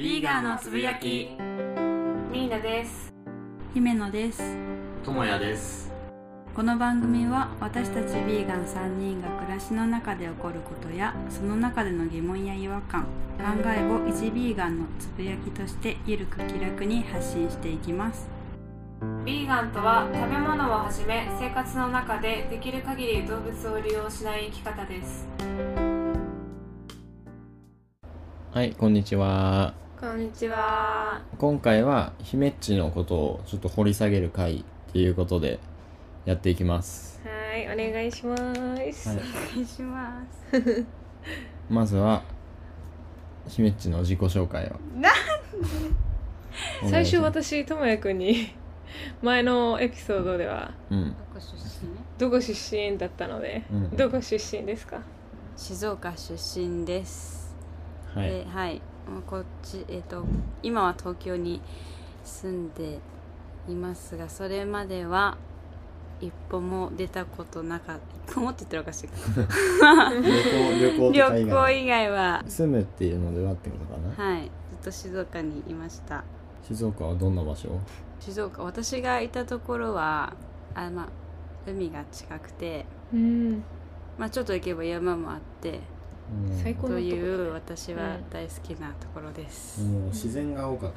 ビーガーのつぶやき。ニーナです。姫野です。ともやです。この番組は私たちビーガン3人が暮らしの中で起こることやその中での疑問や違和感考えを一ビーガンのつぶやきとしてゆるく気楽に発信していきます。ビーガンとは食べ物をはじめ生活の中でできる限り動物を利用しない生き方です。はい、こんにちは。こんにちは今回は姫っちのことをちょっと掘り下げる回っていうことでやっていきます。はいお願いします、はい、お願いしますまずは姫っちの自己紹介を。最初お願いし私ともやくんに前のエピソードでは。うん。どこ出身だったので、うんどこ出身ですか？静岡出身ですはい。ではいこっちえっ、と今は東京に住んでいますがそれまでは一歩も出たことなかった。一歩もって言ったらおかしい。か旅行、旅行以行外。以外は。住むっていうのではってことかな。はいずっと静岡にいました。静岡はどんな場所？静岡。私がいたところはあまあ海が近くてうん。まあちょっと行けば山もあってうん最高という私は大好きなところです、もう自然が多かっ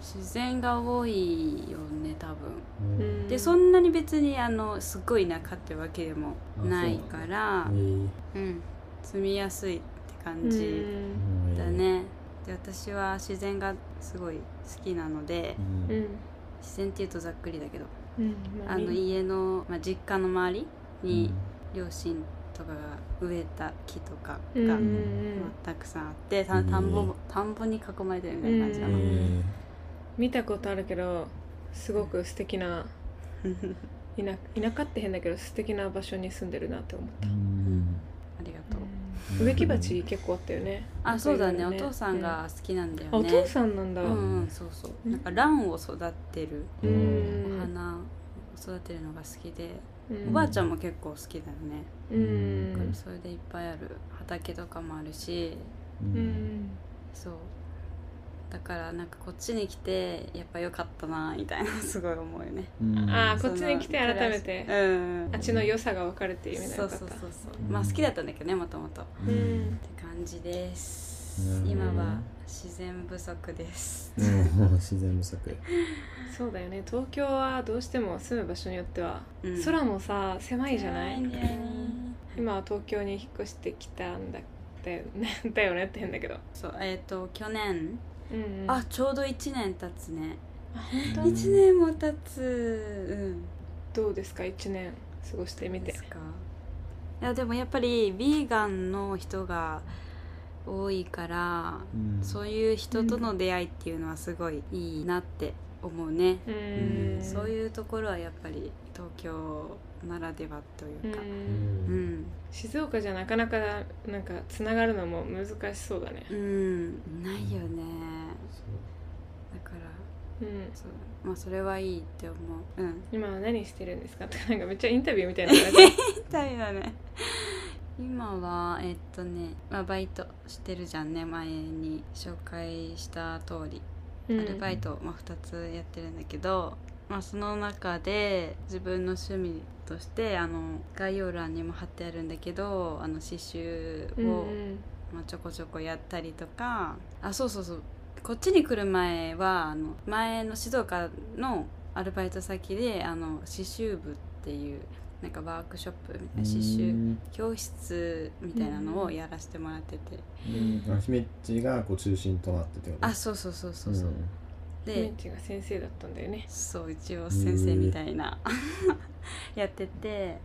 自然が多いよね多分。た。うん。でそんなに別にあのすっごい田舎ってわけでもないからえーうん。住みやすいって感うじん。だ。ね。で私は自然がすごい好きなので自然っていうとざっくりだけどうん。まあのみ家の、まあ、実家の周りうん。に両親とかが植えた木とかが、たくさんあって田んぼ田んぼに囲まれてるみたいな感じかな、うん見たことあるけどすごく素敵な田田舎って変だけど素敵な場所に住んでるなって思った、うんありがとう、うん植木鉢結構あったよねあそうだねなんかいろいろお父さんが好きなんだよね、あお父さんなんだうんそうそうなんか蘭を育てるお花を育てるのが好きで、おばあちゃんも結構好きだよね、うん。それでいっぱいある。畑とかもあるし。ううん。んそう。だからなんかこっちに来てやっぱ良かったなみたいなすごい思うよね。うん。あーそのこっちに来て改めてうん。あっちの良さが分かるっていう意味でよかった。そうそうそうそう。まあ好きだったんだけどねもともと。って感じです。今は自然不足です。うん自然不足。そうだよね。東京はどうしても住む場所によっては、うん。空もさ狭いじゃない？今は東京に引っ越してきたんだだよねだよねって変だけど、そうえっ、と去年。うんうん、あちょうど1年経つね。あ本当？うん1年も経つ。うん。どうですか？1年。過ごしてみて。ですか？いやでもやっぱりビーガンの人が多いから、うん。そういう人との出会いっていうのはすごいいいなって思うね、ううん。んそういうところはやっぱり東京ならではというか。ううん。ん静岡じゃなかなかなんかつながるのも難しそうだね。うん、ないよね。だからうん。そう。まあそれはいいって思う。うん。今は何してるんですかってなんかめっちゃインタビューみたいな感じ痛い だね今はえっとね、まあ、バイトしてるじゃんね前に紹介した通り。アルバイト、まあ、2つやってるんだけど、まあ、その中で自分の趣味としてあの概要欄にも貼ってあるんだけどあの刺繍を、うん。まあ、ちょこちょこやったりとか。あそうそうそう。こっちに来る前はあの前の静岡のアルバイト先であの刺繍部っていうなんかワークショップみたいな刺繍教室みたいなのをやらせてもらってて、うん。あ姫っちがこう中心となってってあそうそうそうそうそう、でメンチが先生だったんだよね。そう一応先生みたいな。やってて。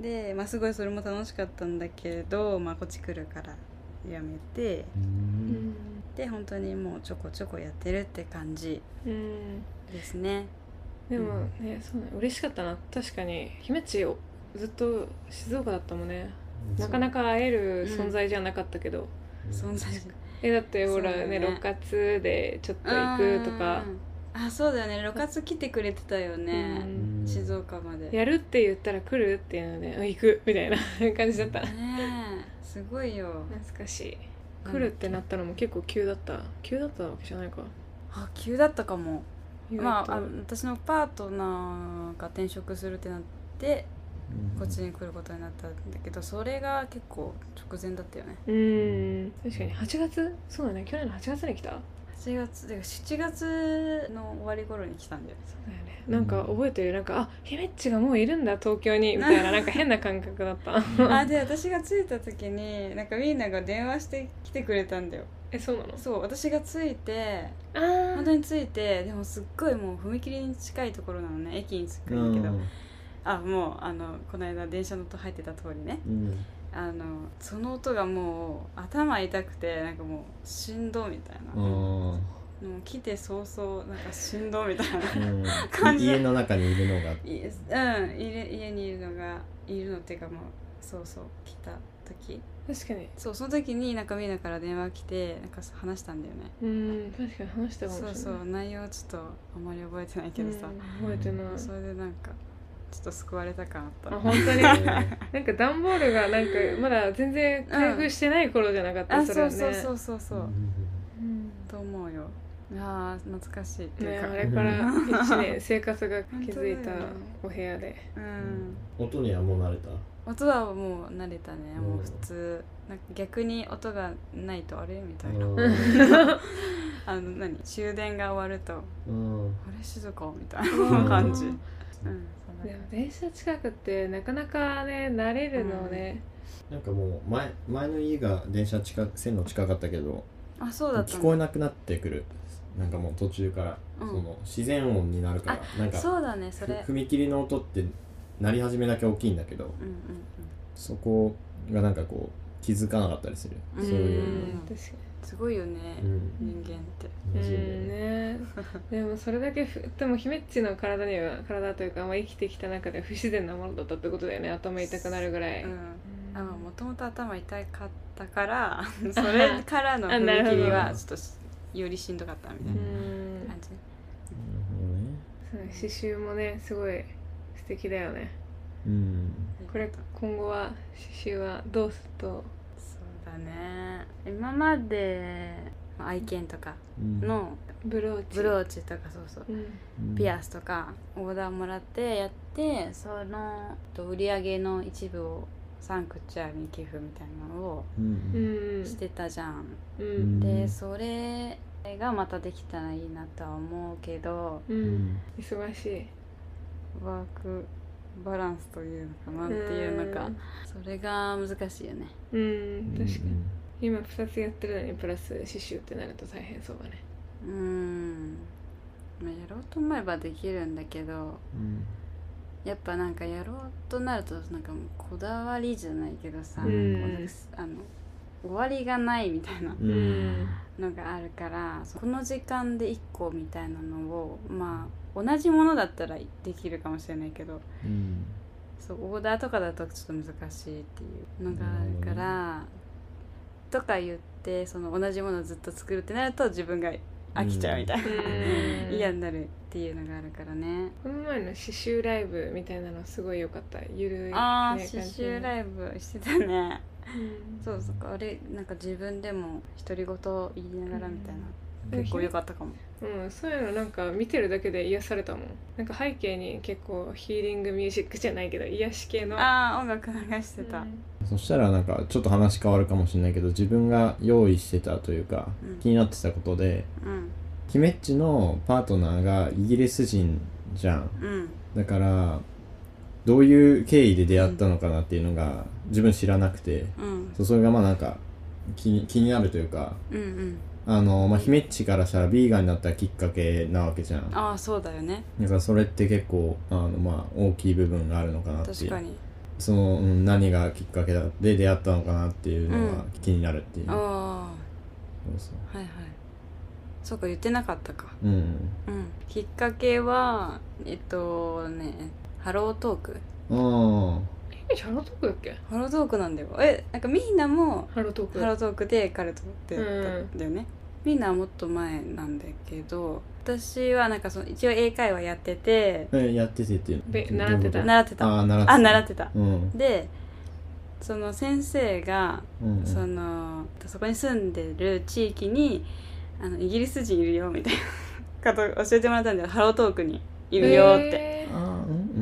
で、まあ、すごいそれも楽しかったんだけど、まあ、こっち来るからやめて。ううんん。で本当にもうちょこちょこやってるって感じうん。ですねでもねそうね嬉しかったな。確かに姫っちずっと静岡だったもんね。なかなか会える存在じゃなかったけど、存在えだってほらねね6月でちょっと行くとか。うん。あそうだよね。6月来てくれてたよね、うん。静岡まで。やるって言ったら来るっていうのであ行くみたいな 感じだった。ねえ。すごいよ。懐かしい。来るってなったのも結構急だった。急だったわけじゃないか。あ急だったかもまああ私のパートナーが転職するってなってこっちに来ることになったんだけどそれが結構直前だったよね。うん。確かに8月？そうだね。去年の8月に来た？8月で7月の終わり頃に来たんだよそうだよね。なんか覚えてる？なんかあヒメッチがもういるんだ東京にみたいななんか変な感覚だった。あで私が着いた時になんかみんなが電話してきてくれたんだよえそうなの？そう私が着いてあー。本当に着いてでもすっごいもう踏切に近いところなのね駅に着くんだけど、あもうあのこの間電車の音入ってた通りね。うん。あのその音がもう頭痛くてなんかもう振動みたいな、うん。もう来て早々なんか振動みたいな。うん。感じ家の中にいるのが。いうん家家にいるのがいるのっていうかもうそうそう来た時。確かに。そうその時になんかみんなから電話来てなんか話したんだよね。うん確かに話したかもしれない。そうそう内容はちょっとあんまり覚えてないけどさ、うん覚えてない。それでなんかちょっと救われた感あった。あ本当に？なんか段ボールがなんかまだ全然開封してない頃じゃなかった、うそれはね。そうそうそうそう、うん。と思うよあー懐かしいっていねうか、あれから1年生活が築いたお部屋で。うん。音にはもう慣れた？音はもう慣れたね。うん。もう普通。なんか逆に音がないとあれみたいな。うん。あの何？終電が終わるとうん。あれ静かみたいな感じ。うん。でも電車近くってなかなかね慣れるのね、なんかもう前前の家が電車近く線路近かったけどあそうだった聞んこえなくなってくるなんかもう途中から、うん。その自然音になるからなんかそうだねそれ。ふ踏切の音って鳴り始めだけ大きいんだけどうんうんそこがなんかこう気づかなかったりする、うん。そういううんうん確かすごいよね、うん。人間って。に馴染んうんでね でもそれだけふでも姫っちの体には体というか、まあ、生きてきた中で不自然なものだったってことだよね頭痛くなるぐらい、うん。うん。あもともと頭痛かったから それからのあなるほど踏切はちょっとしよりしんどかったみたいなうん。感じ、そうね。刺繍もねすごい素敵だよね。うん。これ今後は刺繍はどうすると？そうだね。今までまあ愛犬とかうん。のブローチ。ブローチとかそうそう。うんうん。ピアスとかオーダーもらってやってそのと売り上げの一部をサンクチュアリに寄付みたいなのをしてたじゃん、ううん。んでそれがまたできたらいいなとは思うけどううん。ん忙しい。ワークバランスというのかなんていうのかそれが難しいよね。うん、うん、確かに。うん今2つやってるのにプラス刺繍ってなると大変そうだね。うん。まあやろうと思えばできるんだけどうんやっぱなんかやろうとなるとなんかもうこだわりじゃないけどさ、うん。あの終わりがないみたいなううん。んのがあるからこの時間で1個みたいなのをまあ同じものだったらできるかもしれないけどうん。そうオーダーとかだとちょっと難しいっていうのがあるから、とか言ってその同じものをずっと作るってなると自分が飽きちゃうみたいな、うん。嫌になるっていうのがあるからね。この前の刺繍ライブみたいなのすごい良かった。ゆるい、ね、ああ刺繍ライブしてたね。うん。そうそうあれなんか自分でも独り言言いながらみたいな、うん。結構良かったかもうん、そういうのなんか見てるだけで癒されたもん。なんか背景に結構ヒーリングミュージックじゃないけど癒し系の。ああ音楽流してた、うん。そしたらなんかちょっと話変わるかもしれないけど自分が用意してたというか、うん。気になってたことでうん。キメッチのパートナーがイギリス人じゃん。うん。だからどういう経緯で出会ったのかなっていうのが自分知らなくて。うん。そうそれがまあなんか気に気になるというか。うんうんあの、まあ、姫っちからしたらビーガンになったきっかけなわけじゃん。だああそうだよね。からそれって結構あの、まあ、大きい部分があるのかなっていう。確かに。その、うん、何がきっかけだで出会ったのかなっていうのが気になるっていう、あそうそあはいはい。そうか言ってなかったか。ううん。うん。きっかけはえっとねハロートーク。あえハロートークだっけ？ハロートークなんだよ。えなんかみんなもハロートーク。ハロートークで彼とったんだよね、みんな。はもっと前なんだけど私はなんかその一応英会話やっててえやっててって習ってた習ってたああ習ってたってたうんでその先生がうんうんそのそこに住んでる地域にあのイギリス人いるよみたいなこと教えてもらったんだよハロートークにいるよって、へーあうんう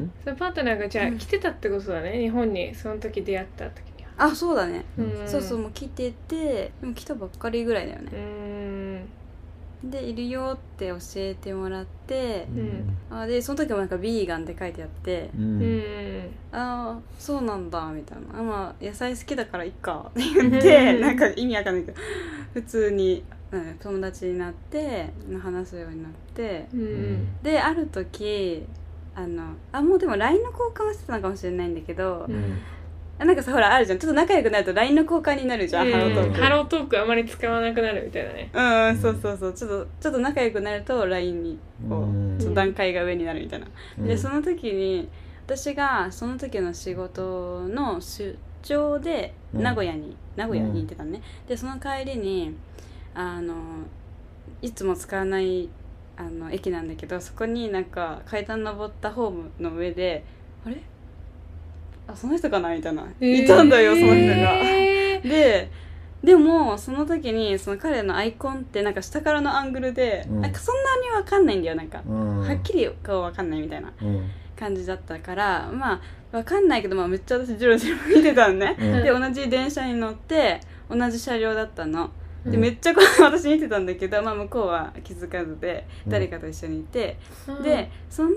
んそれパートナーがじゃあ来てたってことだね日本にその時出会った時あそうだね、うん。そうそうもう来ててでも来たばっかりぐらいだようね、ん。でいるよって教えてもらってうん。あでその時もなんかビーガンって書いてあってううん。んああそうなんだみたいな。あまあ野菜好きだからいっか って言ってうんなんか意味わかんないけど普通に、うん、友達になって話すようになってうん。うんである時あのあもうでも LINE の交換はしてたのかもしれないんだけど、うん。あなんかさほらあるじゃん。ちょっと仲良くなると LINE の交換になるじゃん、ハロートーク。ハロートークあまり使わなくなるみたいなね。うんそうそうそう。ちょっとちょっと仲良くなると LINE にこうん。うちょっと段階が上になるみたいな、うん。でその時に私がその時の仕事の出張でうん。名古屋に、名古屋に行ってたのね、でその帰りにあのいつも使わないあの駅なんだけどそこになんか階段登ったホームの上であれ？あその人かなみたいな、いたんだよその人が。えー。ででもその時にその彼のアイコンってなんか下からのアングルで、うん。なんかそんなにわかんないんだよなんか、うん。はっきり顔わかんないみたいなうん。感じだったからまあわかんないけど、まあ、めっちゃ私ジロジロ見てたのね、うん。で同じ電車に乗って同じ車両だったの。でうん。めっちゃこう私見てたんだけど、まあ、向こうは気づかずでうん。誰かと一緒にいて、でその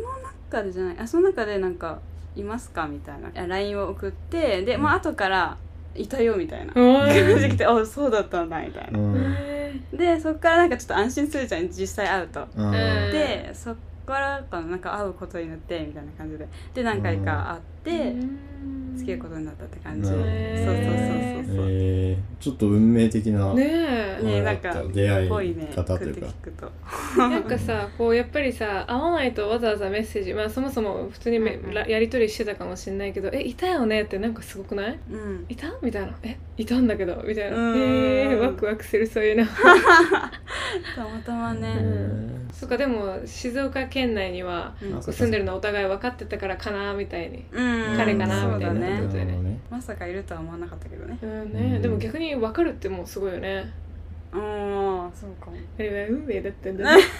中でじゃないあその中でなんか「いますか?」みたいな。LINE を送ってで、まあ後から「いたよ」みたいな。お感ー。じで来て「あそうだったんだ」みたいな。う。ん。えでそっからなんかちょっと安心するじゃん実際会うと。うん。でそっからかななんか会うことになってみたいな感じで。で何回か会って付き合うことになったって感じ、うん。そうそうそうそうそう、えー。ちょっと運命的なねえ。ねなんか出会いぽいね。方というか。聞くと。なんかさこうやっぱりさ会わないとわざわざメッセージまあそもそも普通にめうんやり取りしてたかもしれないけど「えいたよね」ってなんかすごくない？うん。いた？みたいな「えいたんだけど」みたいな。うん。えー、ワクワクするそういうの。たまたまね、うん。そっかでも静岡県内には住んでるのお互い分かってたからかなみたいに。うん彼かなそうだみたいな。ねことだよね。ねまさかいるとは思わなかったけどね。うんうねん。でも逆に分かるってもうすごいよね。うんそうか。もあれは運命だったんだね。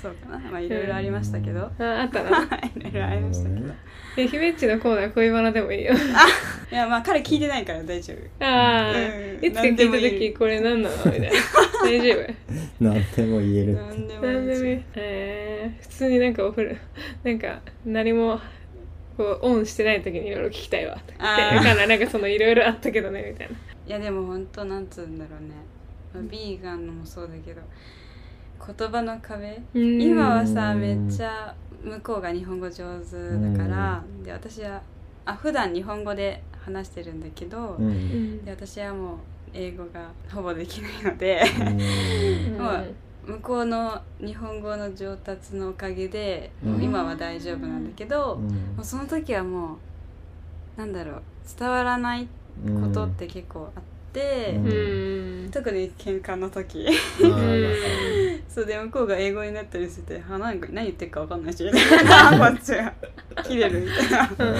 そうかな。まあいろいろありましたけど、ああったな。いろいろありましたけど、なるえ姫っちのコーナー恋バナでもいいよ いやまあ彼聞いてないから大丈夫。ああ、うん。いつか聞いた何でもいい。時これ何なのみたいな。大丈夫。何でも言える。何でも何でもいい。いえー、普通になんかお風呂なんか何もこうオンしてない時にいろいろ聞きたいわ。ってあー。だからなんかそのいろいろあったけどねみたいな。いやでも本当なんつうんだろうね、まあ、ビーガンのもそうだけど言葉の壁。うん。今はさめっちゃ向こうが日本語上手だからで私はあ普段日本語で話してるんだけど、うん。うん。で私はもう英語がほぼできないのでうん。まあ向こうの日本語の上達のおかげで、今は大丈夫なんだけど、もうその時はもうなんだろう伝わらないことって結構あって、うんうん。特に喧嘩の時。そうで向こうが英語になったりしててはなんか何言ってるか分かんないし。みたいなこっちが切れるみたいな。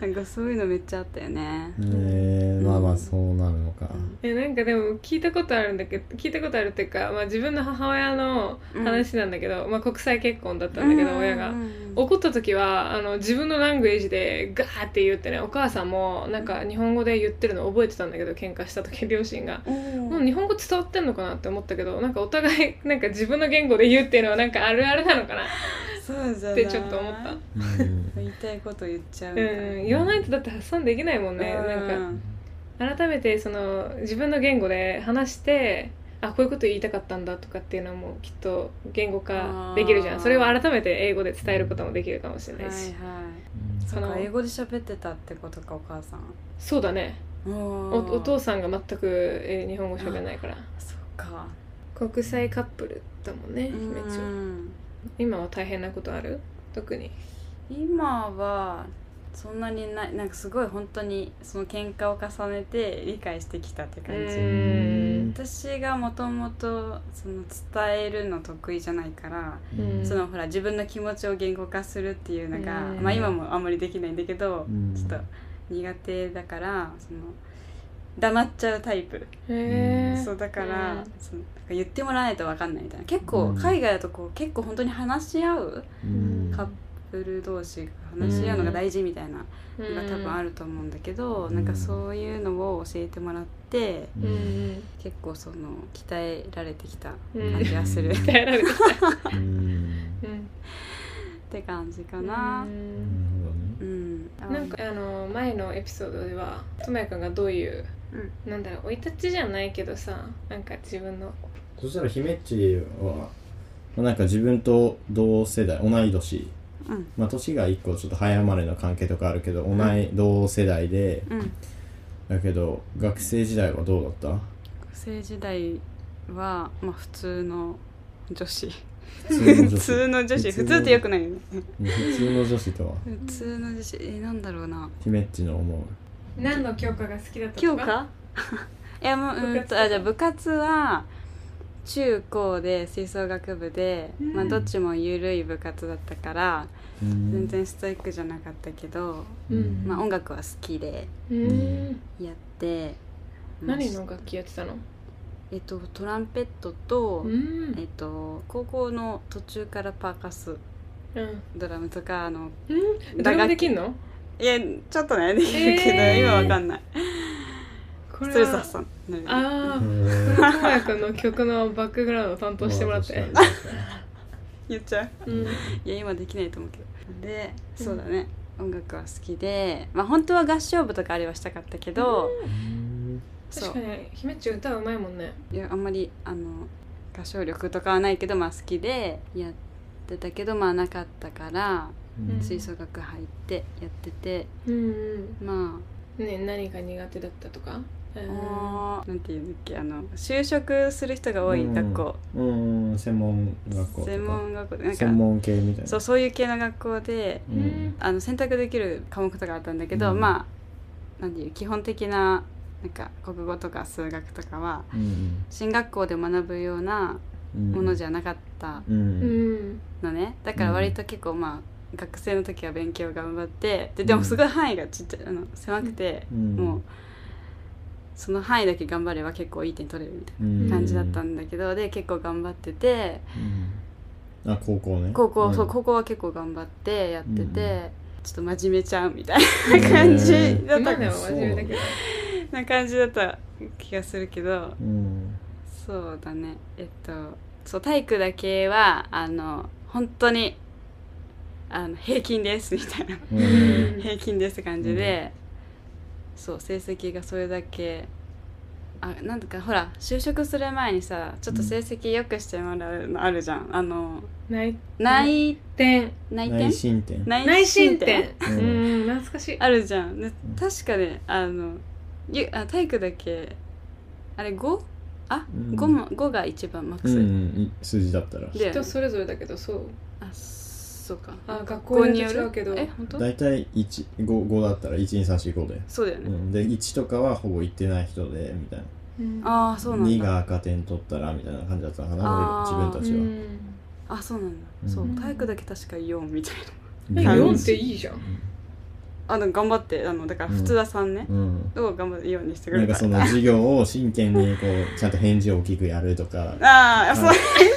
なんかそういうのめっちゃあったよね。そうねまあまあそうなるのか。えなんかでも聞いたことあるんだけど聞いたことあるっていうか、まあ、自分の母親の話なんだけど、まあ、国際結婚だったんだけど、親が。怒った時はあの自分のラングエージでガーって言ってねお母さんもなんか日本語で言ってるの覚えてたんだけど喧嘩した時両親が。もう日本語伝わってんのかなって思ったけどなんかお互いなんか自分の言語で言うっていうのはなんかあるあるなのかなそうじゃってちょっと思った。う ん言いたいこと言っちゃううん言わないとだって発散できないもんね。なんか改めてその自分の言語で話してあこういうこと言いたかったんだとかっていうのもきっと言語化できるじゃん。それを改めて英語で伝えることもできるかもしれはいはいない。し、そのか英語で喋ってたってことかお母さん。そうだねおおお父さんが全く、えー日本語喋らないから。そっか。国際カップルだもんねう姫ちゃ。んん。今は大変なことある？特に。今はそんなにないなんかすごい本当にその喧嘩を重ねて理解してきたって感じ、うん。私がもともとその伝えるの得意じゃないから、うん。そのほら自分の気持ちを言語化するっていうのが、うん。まあ今もあんまりできないんだけど、うん。ちょっと苦手だからその黙っちゃうタイプ。そうだから、うんその言ってもらわないと分かんないみたいな。結構うん。海外だとこう結構本当に話し合ううん。カップル同士が話し合うのが大事みたいなのが多分あると思うんだけど、うん。なんかそういうのを教えてもらって結構その鍛えられてきたうん。感じがする、っ鍛えられてきた。うん。うんて感じかうな。んうん、なんかあの前のエピソードではともやくんがどういう、なんだろう生い立ちじゃないけどさなんか自分の。そしたら姫っちは、まあ、なんか自分と同世代同い年。うん。まあ年が一個ちょっと早生まれの関係とかあるけど同い、同世代でうん。だけど学生時代はどうだった？学生時代はまあ普通の女子普通の女子。普通ってよくないよね。普通の女子とは？普通の女子。えなんだろうな。姫っちの思う。何の教科が好きだった教科？いやもううんとあじゃあ部活は中高で吹奏楽部で、まあ、どっちも緩い部活だったから、全然ストイックじゃなかったけど、うん。まあ、音楽は好きでうん。やって、まあ何の楽器やってたの？えっとトランペットと、うん。えっと高校の途中からパーカス。うん。ドラムとかあのうん？ドラムできんの？いやちょっとねできるけど、えー。今わかんない。これストレスは発散ああうんともやくんの曲のバックグラウンド担当してもらって。言っちゃう？うん。いや今できないと思うけど。でそうだね、音楽は好きで。まあ本当は合唱部とかあれはしたかったけど、うん確かに姫っち歌うまいもんね。いやあんまりあの合唱力とかはないけどまあ好きでやってたけどまあなかったからうん。吹奏楽入ってやっててうんまね何が苦手だったとか？あ、なんていうんだっけあの就職する人が多い学校、うんうん専門学校専門学校。でなんか専門系みたいな。そうそういう系の学校でううんん。あの選択できる科目とかあったんだけど、うん。まあなんていう基本的ななんか国語とか数学とかはうん。進学校で学ぶようなうん。ものじゃなかったのね。だから割と結構まあ学生の時は勉強頑張ってででもすごい範囲がちっちゃいあの狭くて、うん。もうその範囲だけ頑張れば結構いい点取れるみたいうん。な感じだったんだけど、で結構頑張っててうん。あ高校ね。高校、そうこ高校は結構頑張ってやってて、うん。ちょっと真面目ちゃうみたいな感じだった今でも真面目だけど な感じだった気がするけどうん。そうだね。えっとそう体育だけはあの本当にあの平均ですみたいな。うん。平均ですって感じで、そう成績がそれだけあなんとかほら就職する前にさちょっと成績良くしてもらうのあるじゃん。あの内内点。内定内申点？内申点。ううんん懐かしい。あるじゃん。で確かねあのゆあ体育だけ。あれ 5? あ、うん。五も5が一番マックス、うんい数字だったら。で人それぞれだけどそう。あそうか。あ学校によって違うけどえ本当？大体15だったら12345で、そうだよね、うん、で1とかはほぼ行ってない人でみたいな。うん。ああそうなんだ。2が赤点取ったらみたいな感じだったかな自分たちは、うん。あそうなんだ、うん。そう体育だけ確か4みたいえうん4っていいじゃん。なあの頑張ってあのだから普通は3ね、うん。を頑張って4にしてくなんかその授業を真剣にこうちゃんと返事を大きくやるとか。ああそうはい返事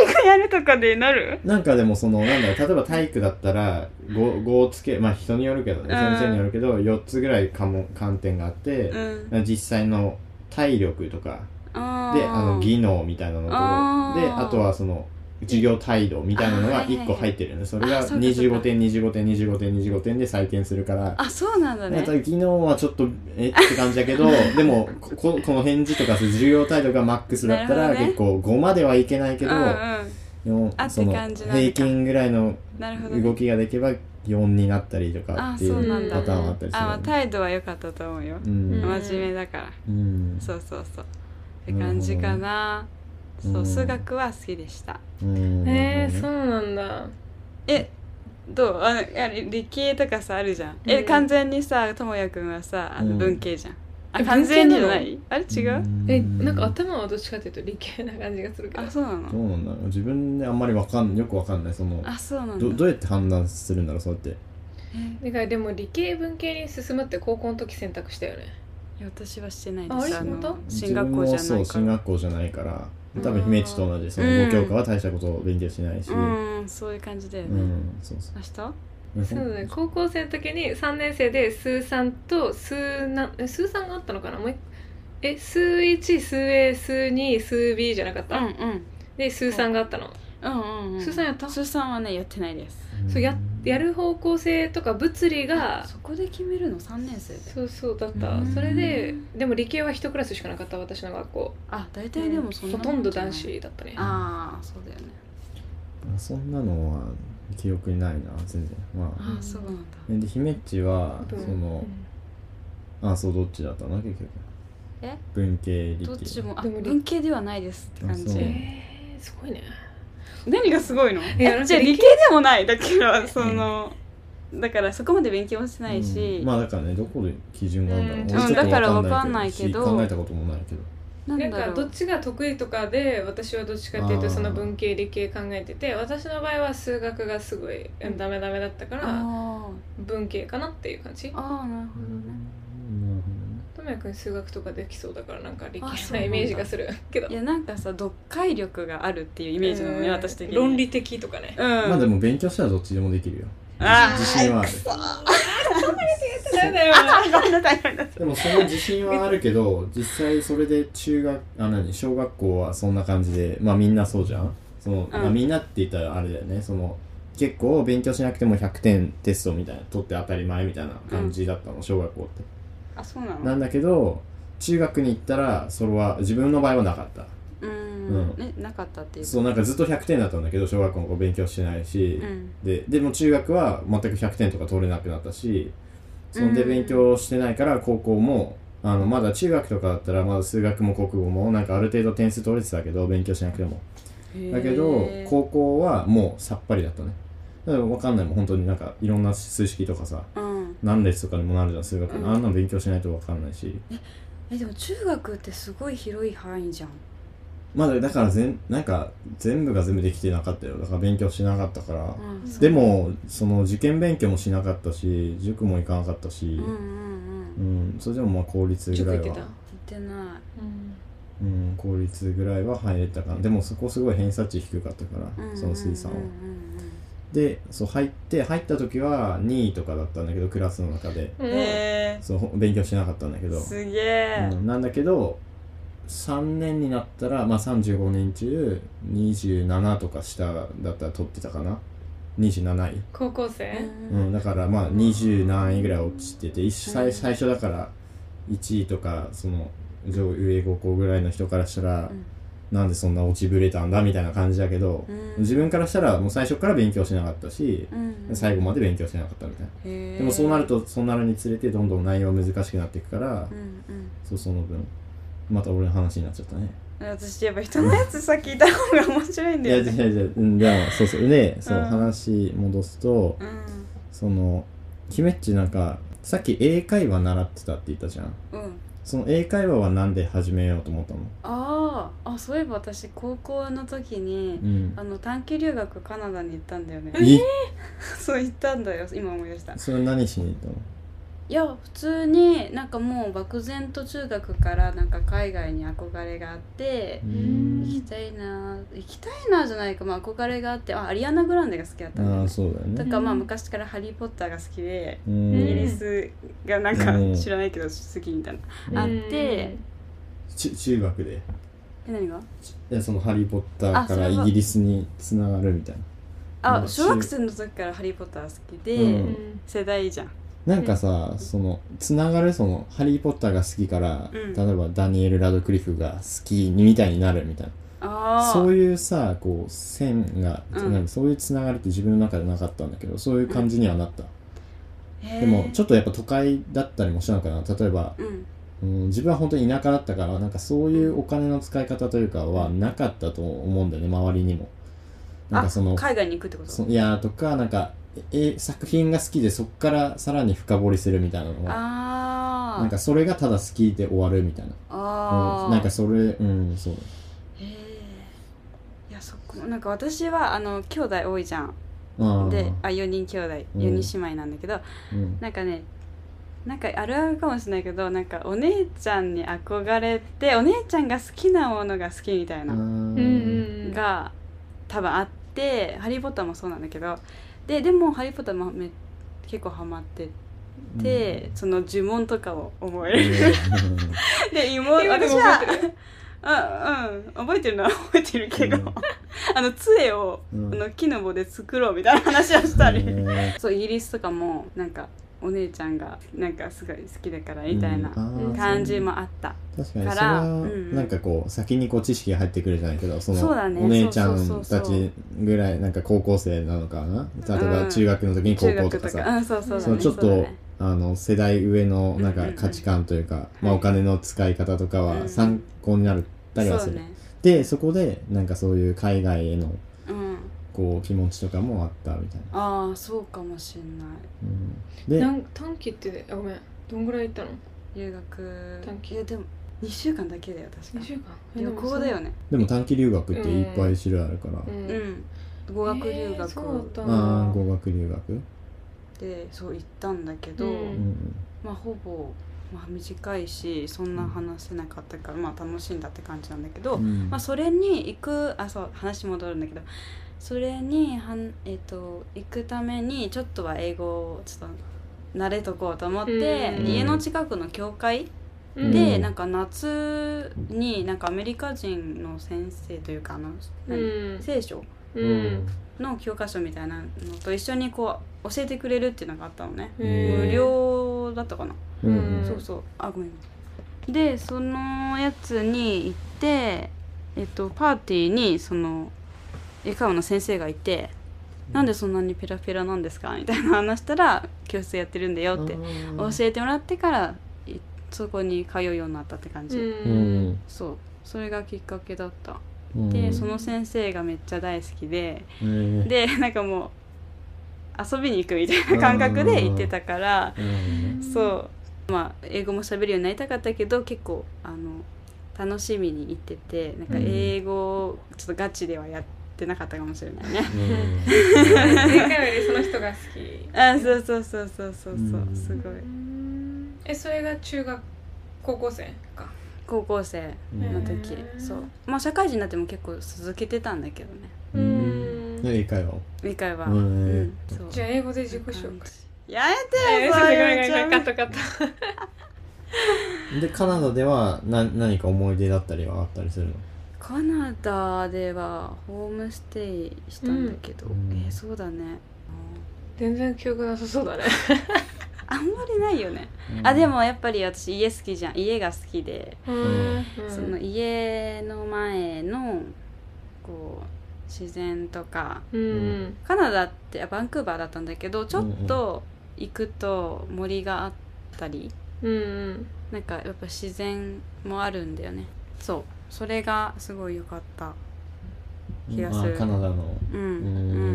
を結構やるとかでなる？なんかでもそのなんだろう例えば体育だったら 5, 5つけまあ人によるけどねうん。先生によるけど4つぐらい科目観点があって、うん。実際の体力とか。あであの技能みたいなのとあー。であとはその授業態度みたいなのがあーはいはいはい。1個入ってるよね。それがあそうかそうか。25点25点25点25点で採点するから。あそうなんだね。なんか技能はちょっとえ？って感じだけど でもこここの返事とか授業態度がマックスだったら、結構5まではいけないけど、うんその平均ぐらいの動きができれば4になったりとかあっていそうパターンはあったりするあ、まあ、態度は良かったと思うよ、うん。真面目だから。うん。そうそうそう。って感じかな。うんそう数学は好きでした。うん。へえなるほどね。そうなんだ。えどう？あのいや理系とかさあるじゃん。え、うん。完全にさともやくんはさあのうん。文系じゃん、あえ完全にじゃないあれ違う、ん。えなんか頭はどっちかっていうと理系な感じがするけど。あそうなどのうなんだ自分であんまりわかんよくわかんないそのあそうなんだ。どどうやって判断するんだろうそうやって。だからでも理系文系に進むって高校の時選択したよね。いや私はしてないでああれ？すの本当？進学校じゃ自分もそう進学校じゃないから多分姫っちと同じその5教科は大したことを勉強しないし。ううんんそういう感じだよね、そうそう。明日？そうだね。高校生の時に3年生で数3と数なえ数3があったのかな？もう一え数1数 A 数2数 B じゃなかった、うんうん。で数3があったの、うんうんうん。やった？数三はねやってないです。そうややる方向性とか物理がそこで決めるの？3年生で。そうそうだった。うん。それででも理系は1クラスしかなかった私の学校。あ大体でもそんなほとんど男子だったね。ああそうだよね。そんなのは記憶にないな全然。まあ。ああそうなんだ。えで姫っちはうん。そのあそうどっちだったの？結局。え？文系理系。どっちもあでも文系ではないですって感じ。えー、すごいね何がすごいの？やえなんか理系じゃあ理系でもないだけど そのだからそこまで勉強もしてないし、うん。まあだからねどこで基準があるんだろう、うん。だからわわかんないけど。し考えたこともないけどなんかどっちが得意とかで私はどっちかっていうとその文系理系考えてて私の場合は数学がすごいうんダメダメだったからあ文系かなっていう感じ。ーあーなるほどねともやくん数学とかできそうだからなんか理系なんイメージがするけど。いやなんかさ読解力があるっていうイメージなのね、うん。私的に。論理的とかね。うん。まあでも勉強したらどっちでもできるよ。あー自信はある。でもその自信はあるけど実際それで中学あ何小学校はそんな感じでまあみんなそうじゃん。その、まあ、みんなって言ったらあれだよね。その結構勉強しなくても100点テストみたいな取って当たり前みたいな感じだったの、小学校ってあそうなの？なんだけど中学に行ったらそれは自分の場合はなかった。ううん。んえなかったっていうそうなんかずっと100点だったんだけど小学校の子勉強してないし、うん。ででも中学は全く100点とか取れなくなったしそんでうん。勉強してないから高校もあのまだ中学とかだったらまだ数学も国語もなんかある程度点数取れてたけど勉強しなくても。だけどへー高校はもうさっぱりだったね。だから分かんないもん。本当になんかいろんな数式とかさ。うん何列とかにもなるじゃん数学、うん。あんなの勉強しないと分かんないし。えでも中学ってすごい広い範囲じゃん。まだだから全なんか全部が全部できてなかったよ。だから勉強しなかったから、うんでもその受験勉強もしなかったし塾も行かなかったし、うんうんうんうん、それでもまあ公立ぐらいは。塾行ってた？行ってない。うん、公立ぐらいは入れたかな。でもそこすごい偏差値低かったから、うんその水産は、うんうんでそう入って入った時は2位とかだったんだけどクラスの中で。うんうんへそうほ勉強しなかったんだけど、えすげえうん、なんだけど3年になったら、まあ、35年中27とか下だったら取ってたかな。27位、高校生？うんだからまあ20何位ぐらい落ちてて一最最初だから1位とかその上上5校ぐらいの人からしたら、んなんでそんな落ちぶれたんだみたいな感じだけど、うん。自分からしたらもう最初から勉強しなかったし、うん。最後まで勉強しなかったみたいな、でもそうなるとそうなるにつれてどんどん内容難しくなっていくから、うんうん。そうその分また俺の話になっちゃったね。私やっぱ人のやつさ聞いた方が面白いんいやいだよね。やいやうんでもそうそうでそう、うん話戻すとうん。その姫っちなんかさっき英会話習ってたって言ったじゃん。うんその英会話はなんで始めようと思ったの？あーあそういえば私高校の時にうん。あの短期留学カナダに行ったんだよね。え？そう行ったんだよ。今思い出した。それ何しに行ったの？いや普通になんかもう漠然と中学からなんか海外に憧れがあってん。行きたいな行きたいなじゃないか、まあ、憧れがあってあアリアナ・グランデが好きだったんだよあそうだよね。だからまあうん昔から「ハリー・ポッター」が好きで、うん。イギリスがなんかうん。知らないけど好きみたいな、あってち中学で。え何が？いやその「ハリー・ポッター」からイギリスにつながるみたいうん。あ小学生の時から「ハリー・ポッター」好きで、うん。世代じゃんななんかさそのつながるその「ハリー・ポッター」が好きから、うん。例えばダニエル・ラドクリフが好きみたいになるみたいな。そういうさこう線が、うん。そういうつながりって自分の中でなかったんだけどそういう感じにはなった、でもちょっとやっぱ都会だったりもしたのかな例えば、うん。うん、自分は本当に田舎だったからなんかそういうお金の使い方というかはなかったと思うんだよね周りにも。なんかそのあ海外に行くってこと？そいやーとかなんかえ作品が好きでそっからさらに深掘りするみたいなのはなんかそれがただ好きで終わるみたいな。ああ、うん、なんかそれうんそう。へえいやそっかなんか私はあの兄弟多いじゃん。あであ4人兄弟。うん。4人姉妹なんだけど、うん。なんかねなんかあるあるかもしれないけどなんかお姉ちゃんに憧れてお姉ちゃんが好きなものが好きみたいな、が多分あって「ハリー・ポッター」もそうなんだけどででも「ハリー・ポッターもめ」結構ハマってて、その呪文とかを覚える、で妹今でも私は。覚えてるうんうん。覚えてるのは覚えてるけど、うん。あの杖を、うん。あの木の棒で作ろうみたいな話をしたり、うんそうイギリスとかもなんかお姉ちゃんがなんかすごい好きだからみたいな感じもあった、確かに。それはうん。なんかこう先にこう知識が入ってくるじゃないけどそのお姉ちゃんたちぐらいなんか高校生なのかな？例えば中学の時に高校とかさ、うん。そのちょっとあの世代上のなんうんうん。うんか価値観というか、まあ、お金の使い方とかうんは参考になったりはする、でそこでなんかそういう海外へのうんこう気持ちとかもあったみたいな、ああそうかもしんない。うん、でなん短期ってあごめん。どんぐらい行ったの？留学。短期。いやでも2週間だけだよ確2か週間？旅行だよね。でも短期留学っていっぱい種類あるから、うん。うん。語学留えー学そうだったあなあ語学留学。でそう行ったんだけど、うんうん。まあほぼ、まあ、短いしそんな話せなかったから、まあ楽しんだって感じなんだけど、うん。まあ、それに行くあそう話戻るんだけどそれにはん、えっと行くためにちょっとは英語をちょっと慣れとこうと思って、うん。家の近くの教会うん。で、うんなんか夏になんかアメリカ人の先生というかあの、聖書うん。の教科書みたいなのと一緒にこう教えてくれるっていうのがあったのね、無料だったかな、うん。うんそうそう。あごめん。でそのやつに行ってえっとパーティーにその英会話の先生がいて「なんでそんなにペラペラなんですか?」みたいな話したら「教室やってるんだよ」って教えてもらってからいそこに通うようになったって感じ、そう。それがきっかけだった。うん。でその先生がめっちゃ大好きでうんでなんかもう遊びに行くみたいな感覚で行ってたからうん。そう。まあ英語も喋るようになりたかったけど結構あの楽しみに行っててなんか英語をちょっとガチではやってなかったかもしれないね。前回よりその人が好き。あそうそうそうそうそうそう。うん。すごい。えそれが中学高校生か。高校生の時。そう。まあ社会人になっても結構続けてたんだけどね。ううん。英会話。理解はうん。じゃあ英語で自己紹介。やめてえーよそごめんごめんカットカット。でカナダではな何か思い出だったりはあったりするの？カナダではホームステイしたんだけど、うん。えーそうだね。全然記憶なさそうだね。あんまりないよね、あでもやっぱり私家好きじゃん。家が好きで、うん。その家の前のこう自然とか。うん。カナダってあバンクーバーだったんだけどちょっと行くと森があったり。うん。なんかやっぱ自然もあるんだよね。そうそれがすごい良かった気がする。あカナダの。うん。う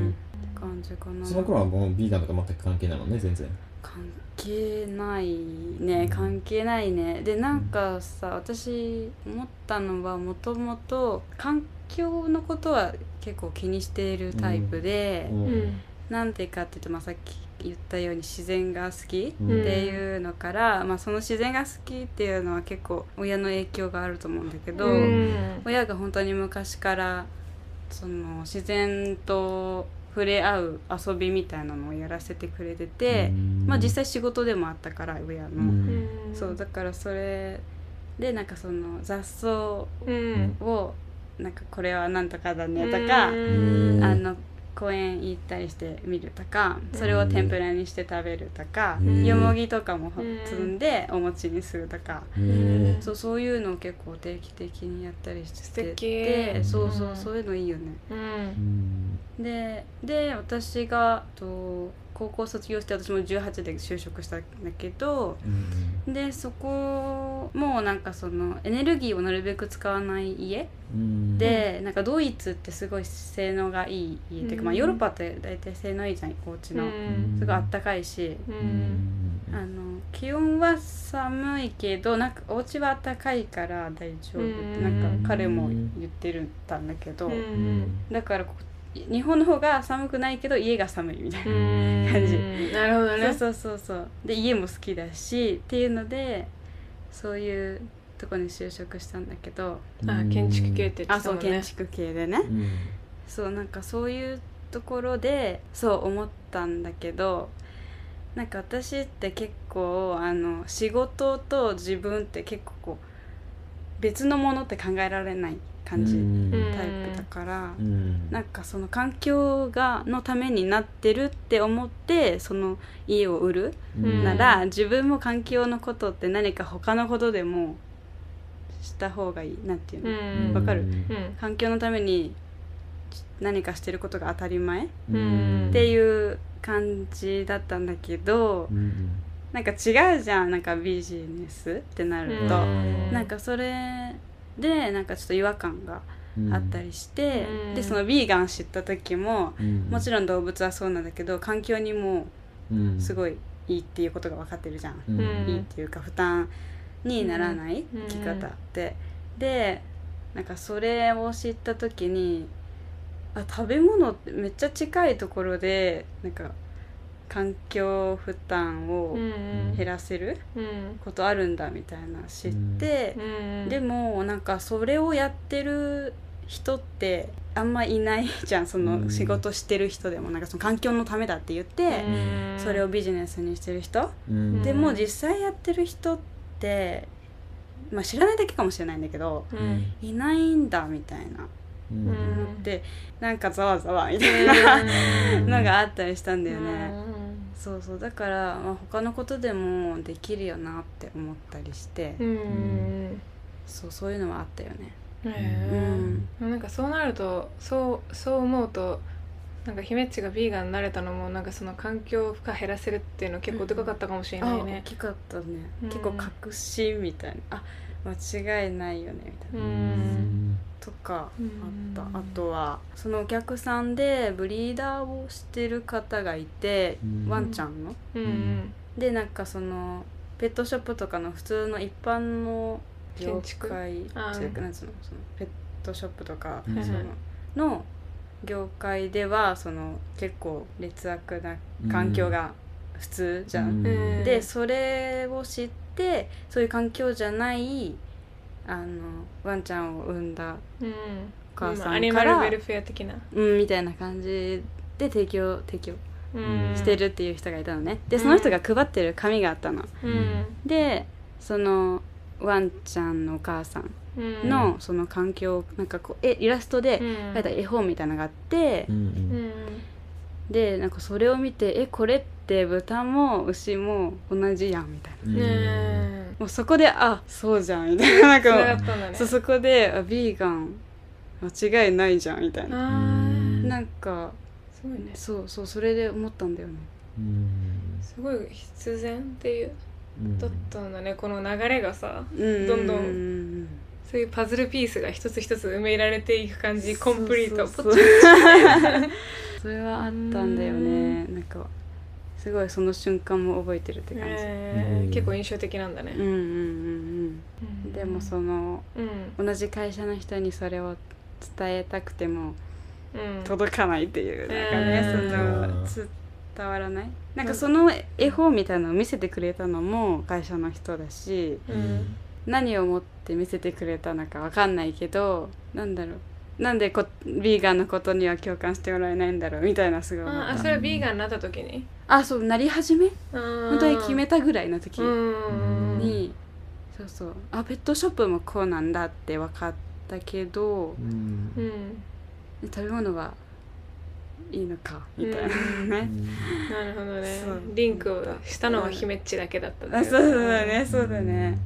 ん。感じかな。その頃はもうビーガンとか全く関係ないもんね全然。関係ないね。関係ないね。でなんかさ私思ったのはもともと環境のことは結構気にしているタイプで、ううん。んなんでかっていうと、まあ、さっき言ったように自然が好きうん。っていうのから、まあ、その自然が好きっていうのは結構親の影響があると思うんだけど、うん。親が本当に昔からその自然と触れ合う遊びみたいなのをやらせてくれてて、まあ、実際仕事でもあったから親の、うん。そうだからそれでなんかその雑草うん。をなんかこれはなんとかだねとか、うん。あの公園行ったりして見るとかそれを天ぷらにして食べるとか、うん。よもぎとかもうん摘ん。でお餅にするとか、へそうそういうのを結構定期的にやったりしててそうそううん。そういうのいいよね。でで私がと高校卒業して私も18で就職したんだけどでそこもなんかそのエネルギーをなるべく使わない家うんでなんかドイツってすごい性能がいい家っていうか、まあ、うん。ヨーロッパって大体性能いいじゃんお家の、うん。すごいあったかいし、あの気温は寒いけどなんかお家はあったかいから大丈夫ってうん。なんか彼も言ってるたんだけど、うん。だからこ日本の方が寒くないけど家が寒いみたいな、感じ。なるほどね。そうそうそうそう。で家も好きだしっていうのでそういうとこに就職したんだけどあ建築系って言あそうってたもんね。建築系でね。うん。そうなんかそういうところでそう思ったんだけどなんか私って結構あの仕事と自分って結構こう別のものって考えられない感じ、うん。タイプだから、うん。なんかその環境がのためになってるって思ってその家を売るうん。なら、自分も環境のことって何か他のことでもした方がいいなんていうの、うん。わかる？うん。環境のために何かしてることが当たり前？っうん。ていう感じだったんだけど、うん。なんか違うじゃんなんかビジネスってなると、うん。なんかそれでなんかちょっと違和感がうん。あったりして、うん。でそのビーガン知った時もうん。もちろん動物はそうなんだけど環境にもうん。すごいいいっていうことが分かってるじゃん。いいっていうか負担にならないうん。生き方って、でなんかそれを知った時にあ食べ物ってめっちゃ近いところでなんか環境負担をうん減らせるうん。ことあるんだみたいな知って、うんでもなんかそれをやってる人ってあんまいないじゃん。その仕事してる人でも。なんかその環境のためだって言って、うん。それをビジネスにしてる人、うん。でも実際やってる人って、まあ、知らないだけかもしれないんだけどうん。いないんだみたいな。うん。てなんかざわざわみたいなのがあったりしたんだよね。そうそう。だから、まあ、他のことでもできるよなって思ったりして、うん。うんそうそういうのはあったよね。へえなんかそうなるとそうそう思うとなんか姫っちがビーガンになれたのもなんかその環境負荷減らせるっていうの結構でかかったかもしれないあ大ね。きかったね、うん。結構確信みたいな。あ間違いないよねみたいな、うん。とかあった、うん。あとはそのお客さんでブリーダーをしてる方がいて、うん。ワンちゃんの。うんうん。でなんかそのペットショップとかの普通の一般の業建築？界っていうあー。かなんつうの？そのペットショップとか、うん。そのの業界ではその結構劣悪な環境が普通じゃん、うん。うんでそれを知ってそういう環境じゃないあのワンちゃんを産んだうんお母さんからアニマルウェルフェア的な、うんみたいな感じで提供提供うん、してるっていう人がいたのね。でその人が配ってる紙があったの。うん。でそのワンちゃんのお母さんうん。のその環境なんかこうえイラストでうん。描いた絵本みたいなのがあってでなんかそれを見てえこれって豚も牛も同じやんみたいな。もうそこであそうじゃんみたいな。なんかね。そうそこであビーガン間違いないじゃんみたいな。なんかすごいね。そうそうそれで思ったんだよね。うん。すごい必然っていう。うんだったんだねこの流れがさうん。どんどんうんそういうパズルピースが一つ一つ埋められていく感じコンプリートそうそうポチそうそれはあったんだよね。なんかすごいその瞬間も覚えてるって感じ、うん。えー結構印象的なんだね。うんうんうんうん。うん。でもそのうん。同じ会社の人にそれを伝えたくてもうん。届かないっていうなん。かね、うんその伝わらない？なんかその絵本みたいなのを見せてくれたのも会社の人だしうん。何をもって見せてくれたのかわかんないけどなんだろう？なんでこビーガンのことには共感してもらえないんだろう？みたいなすごい思った。ああそれはビーガンになった時に？あそうなり始め？本本当に決めたぐらいの時うん。に、そうそう。あペットショップもこうなんだって分かったけどうん。うん。食べ物はいいのかみたいな。ね、なるほどね。リンクをしたのは姫っちだけだったんあそうだね。そうだね、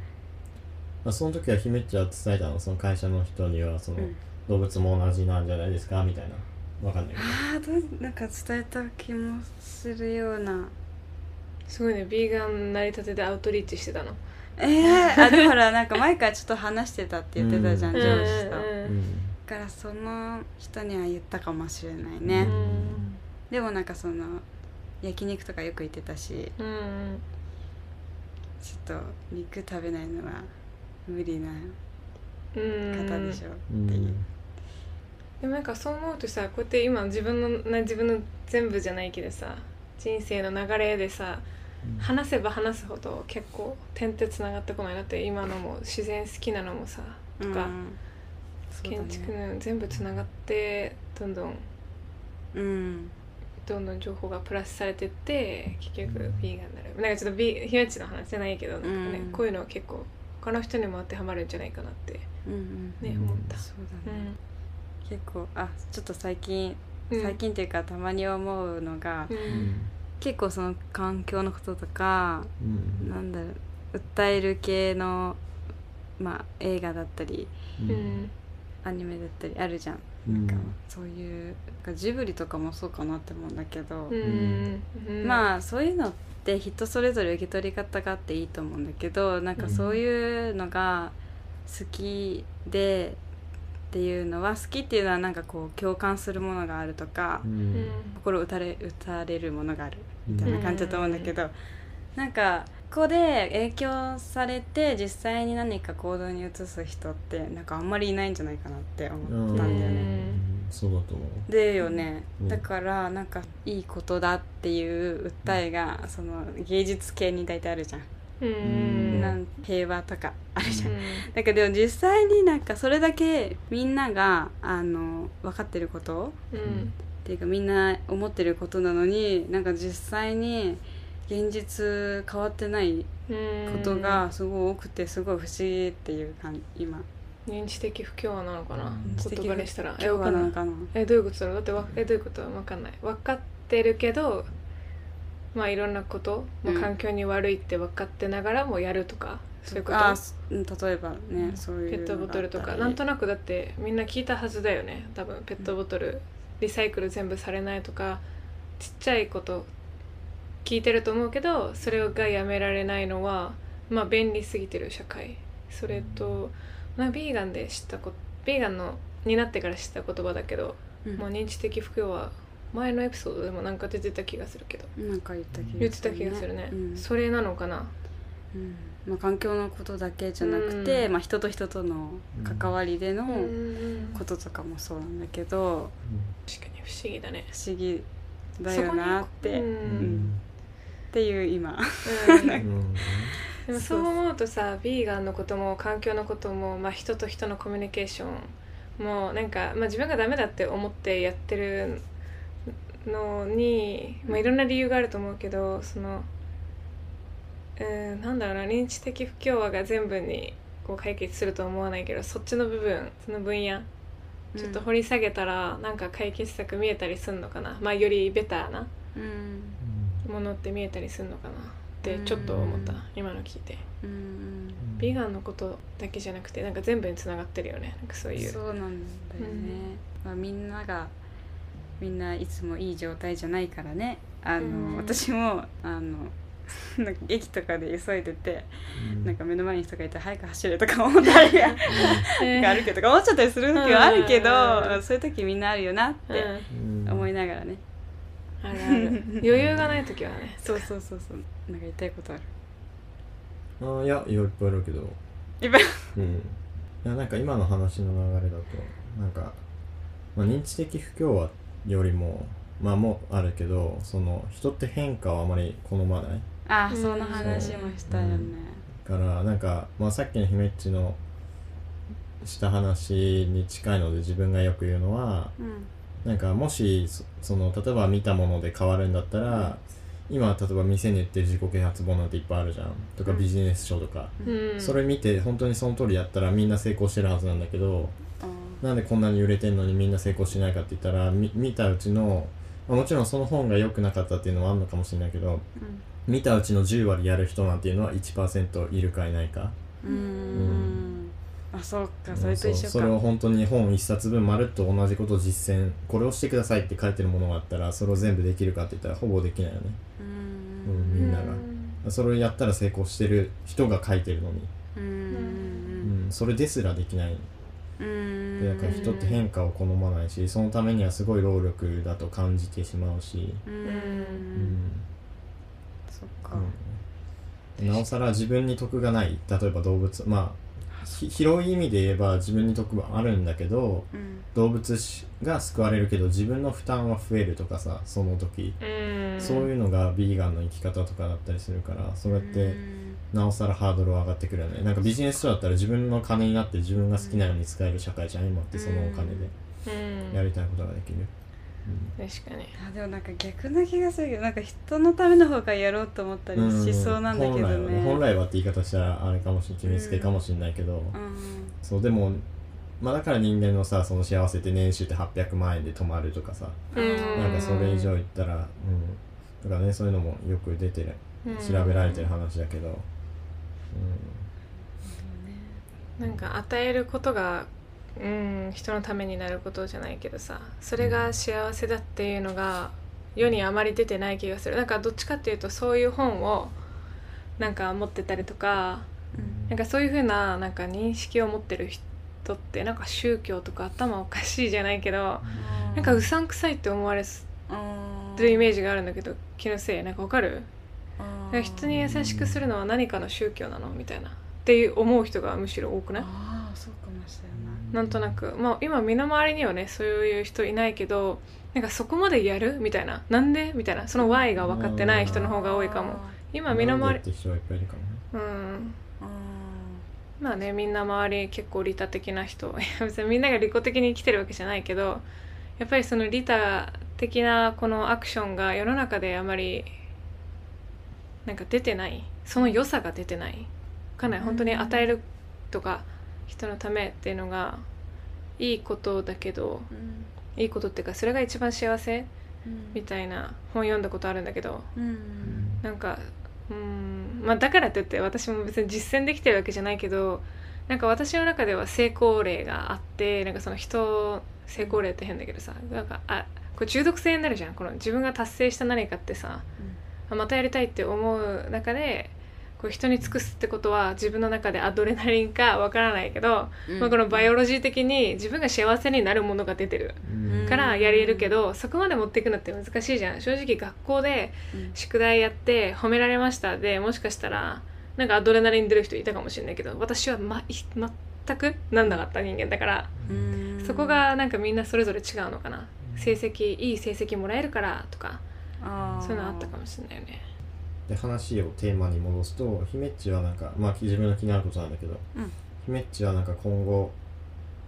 まあ、その時は姫っちは伝えたの？その会社の人にはその、うん。動物も同じなんじゃないですか？みたいな。わかんないけど。あーどうなんか伝えた気もするような。すごいね。ビーガン成り立てでアウトリーチしてたの。ええあでもほらなんか前からちょっと話してたって言ってたじゃん、うん。上司と、うだんからその人には言ったかもしれないうんね、うん。でもなんかその焼肉とかよく行ってたしうんちょっと肉食べないのは無理なうん方でしょ。うん。っていう、でもなんかそう思うとさこうやって今自分のな自分の全部じゃないけどさ人生の流れでさ話せば話すほど結構点ってつながってこない。だって今のも自然好きなのもさとか、建築の全部つながってどんどんうん。どんどん情報がプラスされてって結局ビーガンになる。なんかちょっとビひまちの話じゃないけどなんかね、うん。こういうのは結構他の人にも当てはまるんじゃないかなってうんうんね、うん。思った。そううだね、ん。結構あちょっと最近うん。最近っていうかたまに思うのが、結構その環境のこととか、うん。なんだろう訴える系のまあ映画だったりうんうんアニメだったりあるじゃん、うん。なんかそういうなんかジブリとかもそうかなって思うんだけど、うん。うん。まあそういうのって人それぞれ受け取り方があっていいと思うんだけどなんかそういうのが好きでっていうのは好きっていうのはなんかこう共感するものがあるとか、ううん。ん心打たれ打たれるものがあるみたいな感じだと思うんだけど、なんかここで影響されて実際に何か行動に移す人ってなんかあんまりいないんじゃないかなって思ったんだよね。うん。そうだと思う。でよね、うんだからなんかいいことだっていう訴えがその芸術系に大体あるじゃん、うん。なん平和とかあるじゃん、うん。だけどでも実際になんかそれだけみんながあの分かってることうん。っていうかみんな思ってることなのになんか実際に現実変わってないことがすごい多くてすごい不思議っていう感じ今。認知的不協和なのかな？うん言葉にしたら？えかんない。えどういうことだろう？だってわえどういうこと？わかんない。分かってるけどまあいろんなこと、まあうん。環境に悪いって分かってながらもやるとかそういうこと？例えばね、そういうペットボトルとか。なんとなくだってみんな聞いたはずだよね。多分ペットボトルリサイクル全部されないとかちっちゃいこと聞いてると思うけどそれがやめられないのはまあ便利すぎてる社会。それと、まあ、ビーガンで知ったことビーガンのになってから知った言葉だけど、うん。まあ、認知的不協和前のエピソードでもなんか出てた気がするけど。なんか言った気がする、ね、言ってた気がするね、うん。それなのかな？うん。まあ、環境のことだけじゃなくて、うん。まあ、人と人との関わりでのうん。こととかもそうなんだけど確かに不思議だね。不思議だよなって、う。うん。んっていう今。でもそう思うとさビーガンのことも環境のことも、まあ、人と人のコミュニケーションもなんか、まあ、自分がダメだって思ってやってるのに、まあ、いろんな理由があると思うけどそのうんなんだろうな認知的不協和が全部にこう解決するとは思わないけどそっちの部分その分野ちょっと掘り下げたら、なんか解決策見えたりすんのかな。まあよりベターな。うんものって見えたりするのかな？ってちょっと思った、うん今の聞いて。うん。ビーガンのことだけじゃなくてなんか全部につながってるよね。なんかそういう。そうなんだよね、まあ、みんながみんないつもいい状態じゃないからね。あの、うん。私もあのなんか駅とかで急いでて、なんか目の前に人がいて早く走れとか思ったりががあるけどとか思っちゃったりする時はあるけど、うん。そういう時みんなあるよなっうん。てうん。思いながらね、あるある。余裕がない時はね。そうそうそうそう。なんか言いたいことある。あーいやいっぱいあるけど。いっぱいうん。いやなんか今の話の流れだとなんか、まあ、認知的不協和よりもまあもあるけどその人って変化をあまり好まない。あうんその話もしたよね、からなんか、まあ、さっきの姫っちのした話に近いので自分がよく言うのはうんなんかもしそその例えば見たもので変わるんだったら、今例えば店に売ってる自己啓発本なんていっぱいあるじゃん。とかうん。ビジネス書とか、うん。それ見て本当にその通りやったらみんな成功してるはずなんだけどあなんでこんなに売れてんのにみんな成功しないかって言ったらみ見たうちのまあもちろんその本が良くなかったっていうのはあるのかもしれないけど見たうちの10割やる人なんていうのは1%いるかいないか。うん。うんあそうかそれと一緒か。それを本当に本一冊分まるっと同じことを実践これをしてくださいって書いてるものがあったらそれを全部できるかって言ったらほぼできないよね。うん。うんみんなが。それをやったら成功してる人が書いてるのに、ううんん、それですらできない。うん。でだから人って変化を好まないしそのためにはすごい労力だと感じてしまうし、ううん。ん。そっか。うん。なおさら自分に得がない例えば動物まあひ広い意味で言えば自分に得はあるんだけどうん。動物が救われるけど自分の負担は増えるとかさその時、うん。そういうのがビーガンの生き方とかだったりするからそうやってうん。なおさらハードルは上がってくるよね。なんかビジネス書だったら自分の金になって自分が好きなように使える社会じゃん今ってそのお金で。うん。やりたいことができる、確かに。あでもなんか逆な気がするけどなんか人のための方がやろうと思ったりうんしそうなんだけど本来はね本来はって言い方したらあれかもしれない決めつけかもしれないけど、うん。そうでもまあだから人間のさその幸せって年収って800万円で泊まるとかさうん。なんかそれ以上言ったらうん。だからねそういうのもよく出てる調べられてる話だけど、なんか与えることがうん人のためになることじゃないけどさそれが幸せだっていうのが世にあまり出てない気がする。なんかどっちかっていうとそういう本をなんか持ってたりとかなんかそういうふうななんか認識を持ってる人ってなんか宗教とか頭おかしいじゃないけどなんかうさんくさいって思われるイメージがあるんだけど気のせい。なんかわかる？なんか人に優しくするのは何かの宗教なの？みたいな。っていう思う人がむしろ多くない？なんとなく。まあ今身の回りにはねそういう人いないけどなんかそこまでやる？みたいな。なんで？みたいな。その Y が分かってない人の方が多いかも。今身の回り。なんでって人はいっぱいいるかもね。うん。あまあねみんな周り結構利他的な人。いや別にみんなが利己的に生きてるわけじゃないけどやっぱりその利他的なこのアクションが世の中であまりなんか出てない。その良さが出てない。かなり本当に与えるとか人のためっていうのがいいことだけどーうん。いいことっていうかそれが一番幸せうん。みたいな本読んだことあるんだけどうん。なんかうんまあだからといって私も別に実践できてるわけじゃないけどなんか私の中では成功例があってなんかその人成功例って変だけどさなんかあこれ中毒性になるじゃん。この自分が達成した何かってさあまたやりたいって思う中でこう人に尽くすってことは自分の中でアドレナリンかわからないけど、うん。まあ、このバイオロジー的に自分が幸せになるものが出てるうん。からやれるけどそこまで持っていくのって難しいじゃん。正直学校でうん。宿題やって褒められました。でもしかしたらなんかアドレナリン出る人いたかもしれないけど私は、ま、い全くなんなかった人間だからうん。そこがなんかみんなそれぞれ違うのかな。成績いい成績もらえるからとかそういうのあったかもしれないよねで話をテーマに戻すと姫っちはなんかまあ自分の気になることなんだけど、うん。姫っちはなんか今後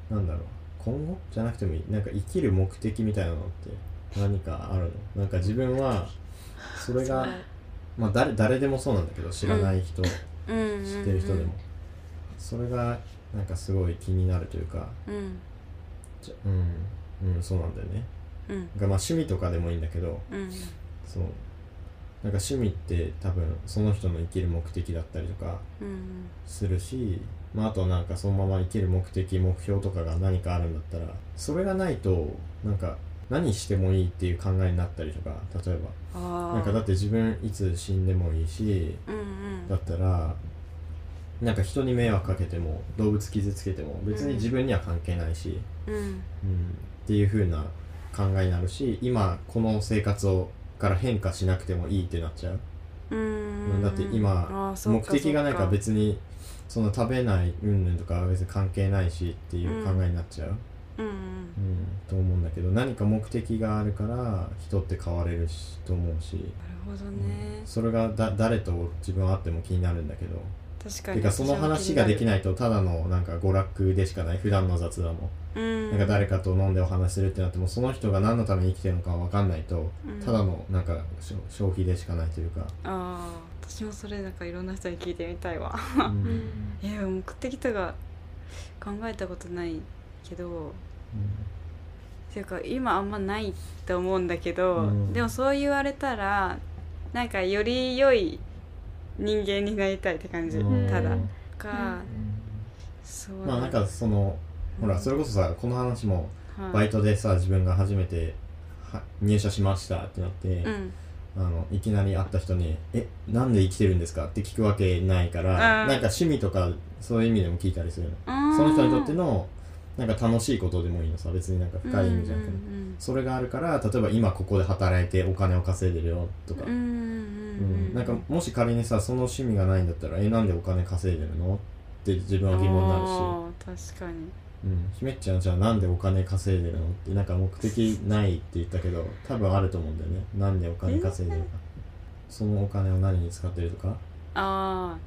なんだろう今後？じゃなくてもいい。なんか生きる目的みたいなのって何かあるの？なんか自分はそれがまあ誰誰でもそうなんだけど知らない人、うん。知ってる人でも、それがなんかすごい気になるというかうん。じゃうん。うんそうなんだよね。うん。なんかまあ趣味とかでもいいんだけどうん。そうなんか趣味って多分その人の生きる目的だったりとかうん。するし、まあ、あとはなんかそのまま生きる目的目標とかが何かあるんだったらそれがないとなんか何してもいいっていう考えになったりとか例えあばー。なんかだって自分いつ死んでもいいしうんうん。だったらなんか人に迷惑かけても動物傷つけても別に自分には関係ないし、うん。うん、っていう風な考えになるし今この生活をから変化しなくてもいいってなっちゃう？うん。だって今目か的がないから別にその食べない云々とかは別に関係ないしっていう考えになっちゃう、うん。うんうんと思うんだけど何か目的があるから人って変われるしと思うし、なるほどね。それがだ誰と自分は会っても気になるんだけど確かに。てかその話ができいないとただのなんか娯楽でしかない。普段の雑談も、うん。なんか誰かと飲んでお話しするってなってもその人が何のために生きてるのか分かんないと、うん。ただのなんか消消費でしかないというか、ああ私もそれなんかいろんな人に聞いてみたいわ。うん。いや目的とか考えたことないけどていうか今あんまないと思うんだけど、うん。でもそう言われたらなんかより良い人間になりたいって感じ、うん。ただ。うん。か、そうまあなんかそのほらそれこそさこの話もはい。バイトでさ自分が初めては入社しましたってなって、うん。あのいきなり会った人に「えなんで生きてるんですか?」って聞くわけないからうんなんか趣味とかそういう意味でも聞いたりするその人にとってのなんか楽しいことでもいいのさ。別になんか深い意味じゃなくて、うんそれがあるから例えば今ここで働いてお金を稼いでるよとか、うんうんうんうん。なんかもし仮にさその趣味がないんだったら「えなんでお金稼いでるの?」っって自分は疑問になるし。確かに。うん、姫っちゃんじゃあなんでお金稼いでるの？ってなんか目的ないって言ったけど多分あると思うんだよね。なんでお金稼いでるか。そのお金を何に使ってるとか？あ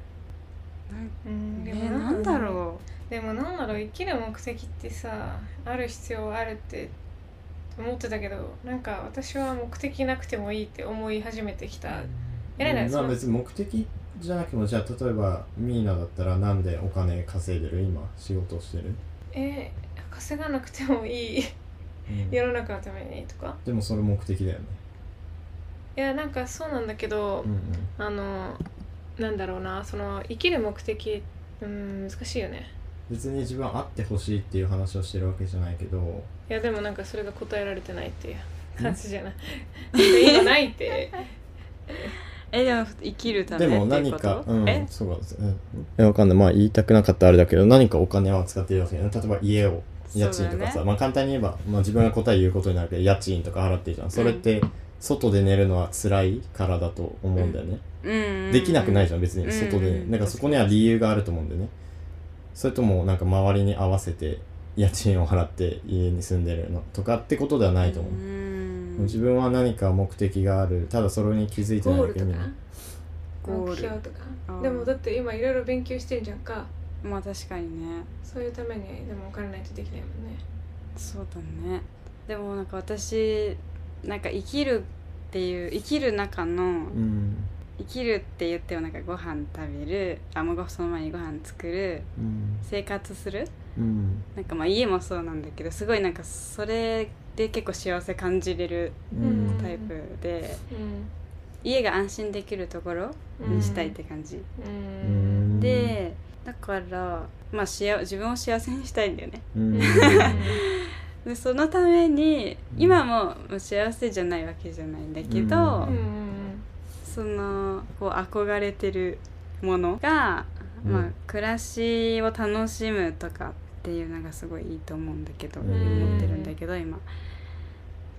うん。であえもなんだろでもなんだろう生きる目的ってさある必要あるって思ってたけどなんか私は目的なくてもいいって思い始めてきた。やれないうん。まあ別に目的じゃなくてもじゃあ例えばミーナだったらなんでお金稼いでる？今仕事をしてる、え稼がなくてもいい。うん。世の中のためにとか？でもそれ目的だよね。いやなんかそうなんだけど、うん。あのなんだろうなその生きる目的うん難しいよね別に自分はあってほしいっていう話をしてるわけじゃないけどいやでもなんかそれが答えられてないっていう感じじゃない今ないって えでも生きるためでも何か、うんえ、そうです。うん。え、わかんない。まあ言いたくなかったらあれだけど、何かお金は使っているわけよね。例えば家を、家賃とかさ、ねまあ簡単に言えば、まあ自分が答え言うことになるけど、家賃とか払ってるじゃん。それって、外で寝るのは辛いからだと思うんだよね。うんうんうんできなくないじゃん、別に。外で、うんなんかそこには理由があると思うんだよね。それとも、なんか周りに合わせて、家賃を払って家に住んでるのとかってことではないと思う。うん自分は何か目的がある。ただそれに気づいてないだけみんな。ゴール目標とか？でもだって今いろいろ勉強してんじゃんかまあ確かにねそういうためにでもお金ないとできないもんねそうだねでもなんか私なんか生きるっていう生きる中のうん。生きるって言ってもなんかご飯食べるあもうその前にご飯作るうん。生活するうん。なんかまあ家もそうなんだけどすごいなんかそれで結構幸せ感じれるうん。タイプでうん。家が安心できるところにしたいって感じ、うん。でだからまあ幸自分を幸せにしたいんだよね。うん。でそのために今も幸せじゃないわけじゃないんだけど、うんうんそのこう憧れてるものが、うん。まあ、暮らしを楽しむとかっていうのがすごいいいと思うんだけど、うん。思ってるんだけど今。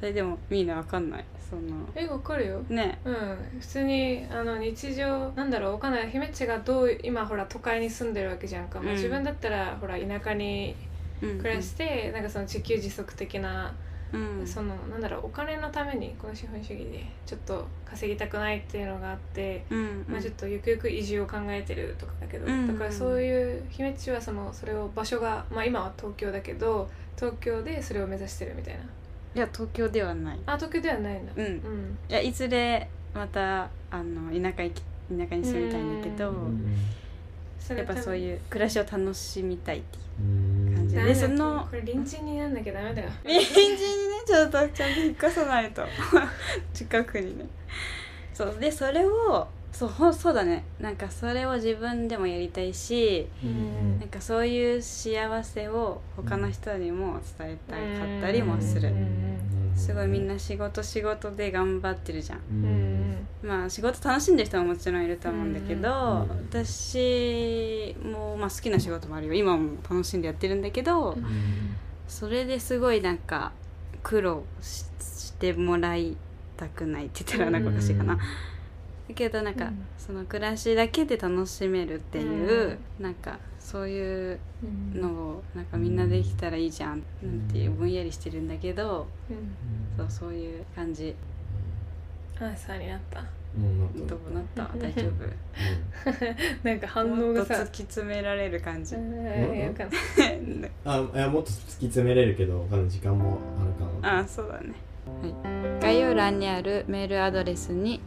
それでもみんなわかんない。そのえわかるよ。ね。うん普通にあの日常なんだろうわかんない姫っちがどう今ほら都会に住んでるわけじゃんか、まあうん自分だったらほら田舎にうん。暮らして、なんかその自給自足的な、うん。そのなんだろうお金のためにこの資本主義でちょっと稼ぎたくないっていうのがあって、うん。まあ、ちょっとゆくゆく移住を考えてるとかだけど、うん。だからそういう姫っちはそのそれを場所が、まあ、今は東京だけど東京でそれを目指してるみたいな。いや東京ではない。あ東京ではないんだ。うん。うん。いやいずれまたあの田舎行き田舎に住みたいんだけど、うそやっぱそうういう暮らしを楽しみたいっていううん。感じででそのこれ隣人になんなきゃダメだよ。隣人にねちょっとちゃんと引っ越さないと。近くにね。そうでそれをそうほそうだね。なんかそれを自分でもやりたいしうんなんかそういう幸せを他の人にも伝えたかったりもする。うんすごいみんな仕事仕事で頑張ってるじゃん。ううん。んまあ仕事楽しんでる人ももちろんいると思うんだけど、うん。私も、まあ、好きな仕事もあるよ。今も楽しんでやってるんだけど、うん。それですごいなんか苦労ししてもらいたくないって言ったらなんかおかしいかな、だけどなんか、うん。その暮らしだけで楽しめるっていう、なんかそういううんのをなんかみんなできたらいいじゃんなんていうぼんやりしてるんだけどうん。そうそういう感じ。アンサーになった。うんどうなった？大丈夫？なんか反応もっとがさ突き詰められる感じ。あいやもっと突き詰めれるけど時間もあるかなあそうだね、はい、概要欄にあるメールアドレスに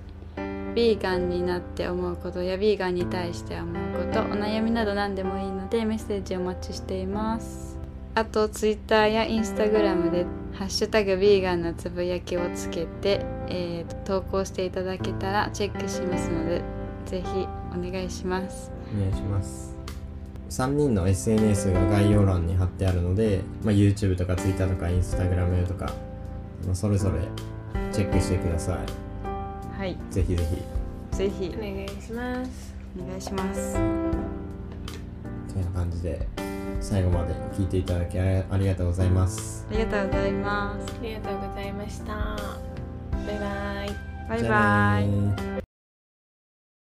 ビーガンになって思うことやビーガンに対して思うことお悩みなど何でもいいのでメッセージお待ちしています。あとツイッターやインスタグラムで「ハッシュタグビーガンのつぶやき」をつけて、えー投稿していただけたらチェックしますのでぜひお願いします。お願いします。3人の SNS が概要欄に貼ってあるので、まあ、YouTube とか Twitter とか Instagram とかまそれぞれチェックしてください。はい。いぜひぜひ。ぜひ。お願いします。お願いします。てな感じで最後まで聞いていただきありがとうございます。ありがとうございます。ありがとうございました。バイバイ。バイバイ